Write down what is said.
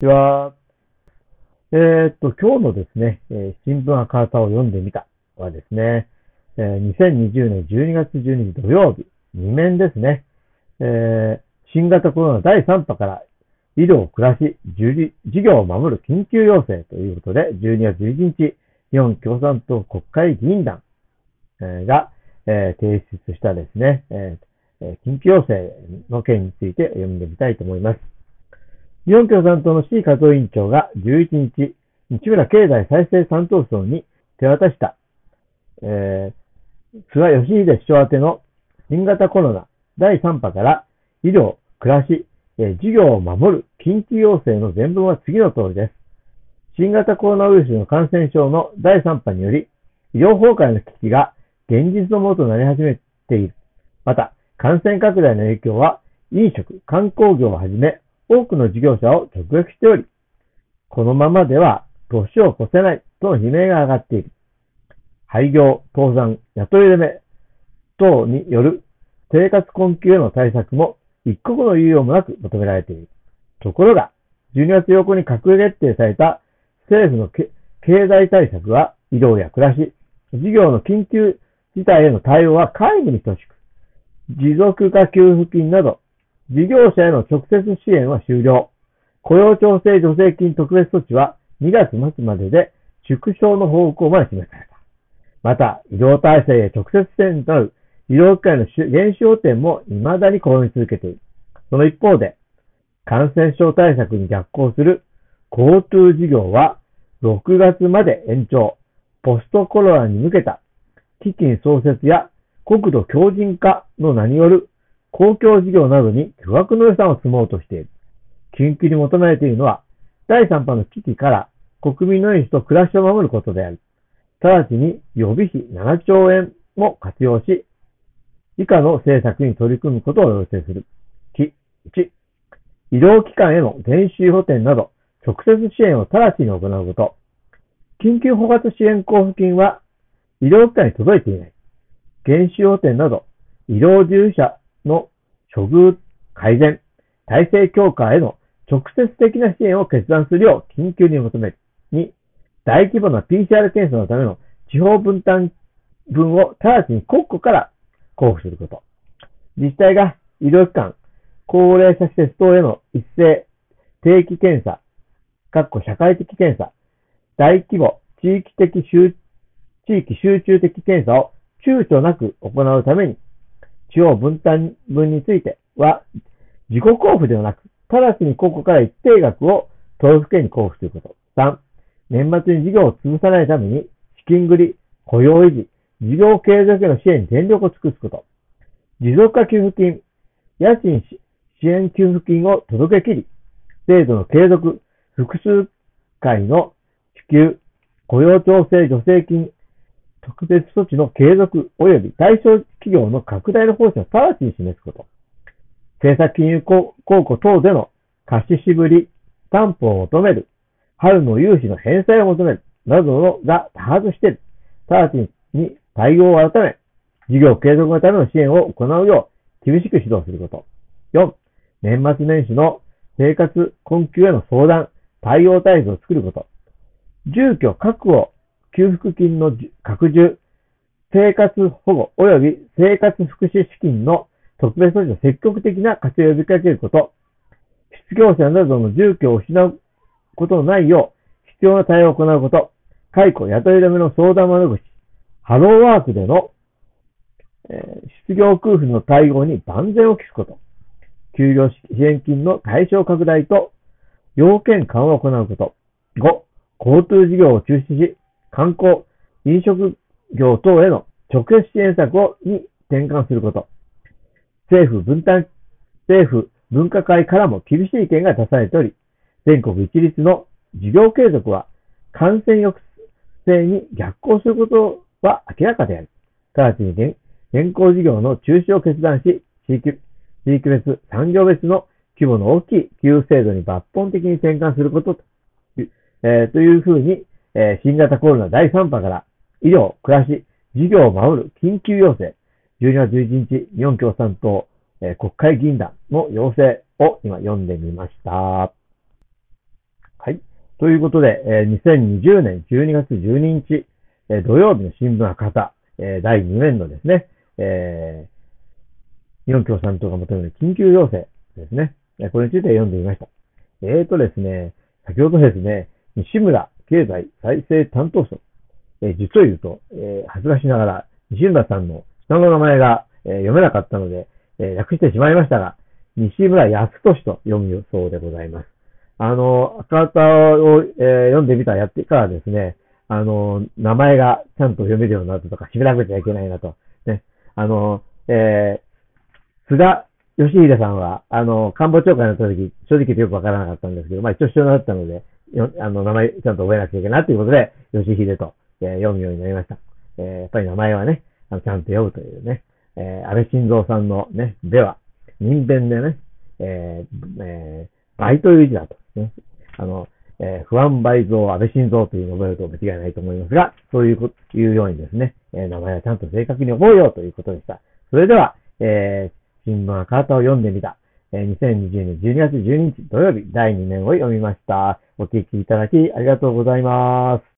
ちは。えー、っと、今日のですね、えー、新聞赤旗を読んでみたはですね、えー、2020年12月12日土曜日、2面ですね、え、新型コロナ第3波から医療、暮らし、事業を守る緊急要請ということで、12月11日、日本共産党国会議員団が、え、提出したですね、え、緊急要請の件について読んでみたいと思います。日本共産党の C 加藤委員長が11日、西村経済再生担当層に手渡した、えー、菅義偉首相宛ての新型コロナ第3波から医療、暮らし、え、事業を守る緊急要請の全文は次の通りです。新型コロナウイルスの感染症の第3波により、医療崩壊の危機が現実のものとなり始めている。また、感染拡大の影響は飲食、観光業をはじめ、多くの事業者を直撃しており、このままでは年を越せないとの悲鳴が上がっている。廃業、倒産、雇い止め等による生活困窮への対策も一刻の猶予もなく求められている。ところが、12月8日に閣議決定された政府の経済対策は医療や暮らし、事業の緊急事態への対応は皆無に等しく、持続化給付金など事業者への直接支援は終了。雇用調整助成金特別措置は2月末までで縮小の方向まで示された。また、医療体制へ直接支援となる医療機関の減少点も未だに試み続けている。その一方で、感染症対策に逆行する GoTo 事業は6月まで延長、ポストコロナに向けた基金創設や国土強靭化の名による公共事業などに巨額の予算を積もうとしている。緊急に求められているのは、第3波の危機から国民の命と暮らしを守ることである。直ちに予備費7兆円も活用し、以下の政策に取り組むことを要請する。1、医療機関への電子補填など、直接支援を直ちに行うこと。緊急包括支援交付金は医療機関に届いていない。原子補填など、医療従事者の処遇改善、体制強化への直接的な支援を決断するよう緊急に求める。2、大規模な PCR 検査のための地方分担分を直ちに国庫から交付すること。自治体が医療機関、高齢者施設等への一斉定期検査、各個社会的検査、大規模地域的集地域集中的検査を躊躇なく行うために、地方分担分については、自己交付ではなく、直ちにここから一定額を都道府県に交付すること。3、年末に事業を潰さないために、資金繰り、雇用維持、事業継続への支援に全力を尽くすこと。持続化給付金、家賃支援給付金を届け切り、制度の継続、複数回の支給、雇用調整助成金特別措置の継続及び対象企業の拡大の方針を直ちに示すこと。政策金融公庫等での貸ししぶり、担保を求める、春の融資の返済を求める、などのが多発している。直ちに対応を改め、事業継続のための支援を行うよう厳しく指導すること。4、年末年始の生活困窮への相談、対応体制を作ること。住居確保給付金の拡充、生活保護及び生活福祉資金の特別措置の積極的な活用を呼びかけること、失業者などの住居を失うことのないよう必要な対応を行うこと、解雇、雇い止めの相談窓口、ハローワークでの、え、失業空腹の対応に万全を期すこと、給料支援金の対象拡大と要件緩和を行うこと、5、交通事業を中止し、観光、飲食業等への直接支援策をに転換すること。政府分担、政府分科会からも厳しい意見が出されており、全国一律の事業継続は感染抑制に逆行することは明らかである。直ちに現行事業の中止を決断し、地域地域別、産業別の規模の大きい給付制度に抜本的に転換することと,、えー、というふうにえー、新型コロナ第3波から医療、暮らし、事業を守る緊急要請、12月11日、日本共産党、えー、国会議員団の要請を今読んでみました。はい。ということで、えー、2020年12月12日、えー、土曜日の新聞赤旗、えー、第2面のですね、え、日本共産党が求める緊急要請ですね。これについて読んでみました。えーとですね、先ほどですね、西村経済再生担当省、えー、実を言うと、えー、恥ずかしながら、西村さんの下の名前が、えー、読めなかったので、えー、略してしまいましたが、西村康俊と読むそうでございます。あの、赤旗を、え、読んでみたらやってからですね、あの、名前がちゃんと読めるようになったとか、締めなくちゃいけないなと。ね。あの、え、菅義偉さんは、あの、官房長官になった時、正直よくわからなかったんですけど、まあ一応必要だったので、よあの、名前ちゃんと覚えなきゃいけないということで、義秀と、えー、読むようになりました。えー、やっぱり名前はね、あのちゃんと読むというね、えー、安倍晋三さんのね、では、人弁でね、えー、えー、倍という字だと、ね。あの、えー、不安倍増、安倍晋三というのを覚えると間違いないと思いますが、そういうこと、いうようにですね、えー、名前はちゃんと正確に覚えようということでした。それでは、えー、新聞赤旗を読んでみた。2020年12月12日土曜日第2年を読みました。お聞きいただきありがとうございます。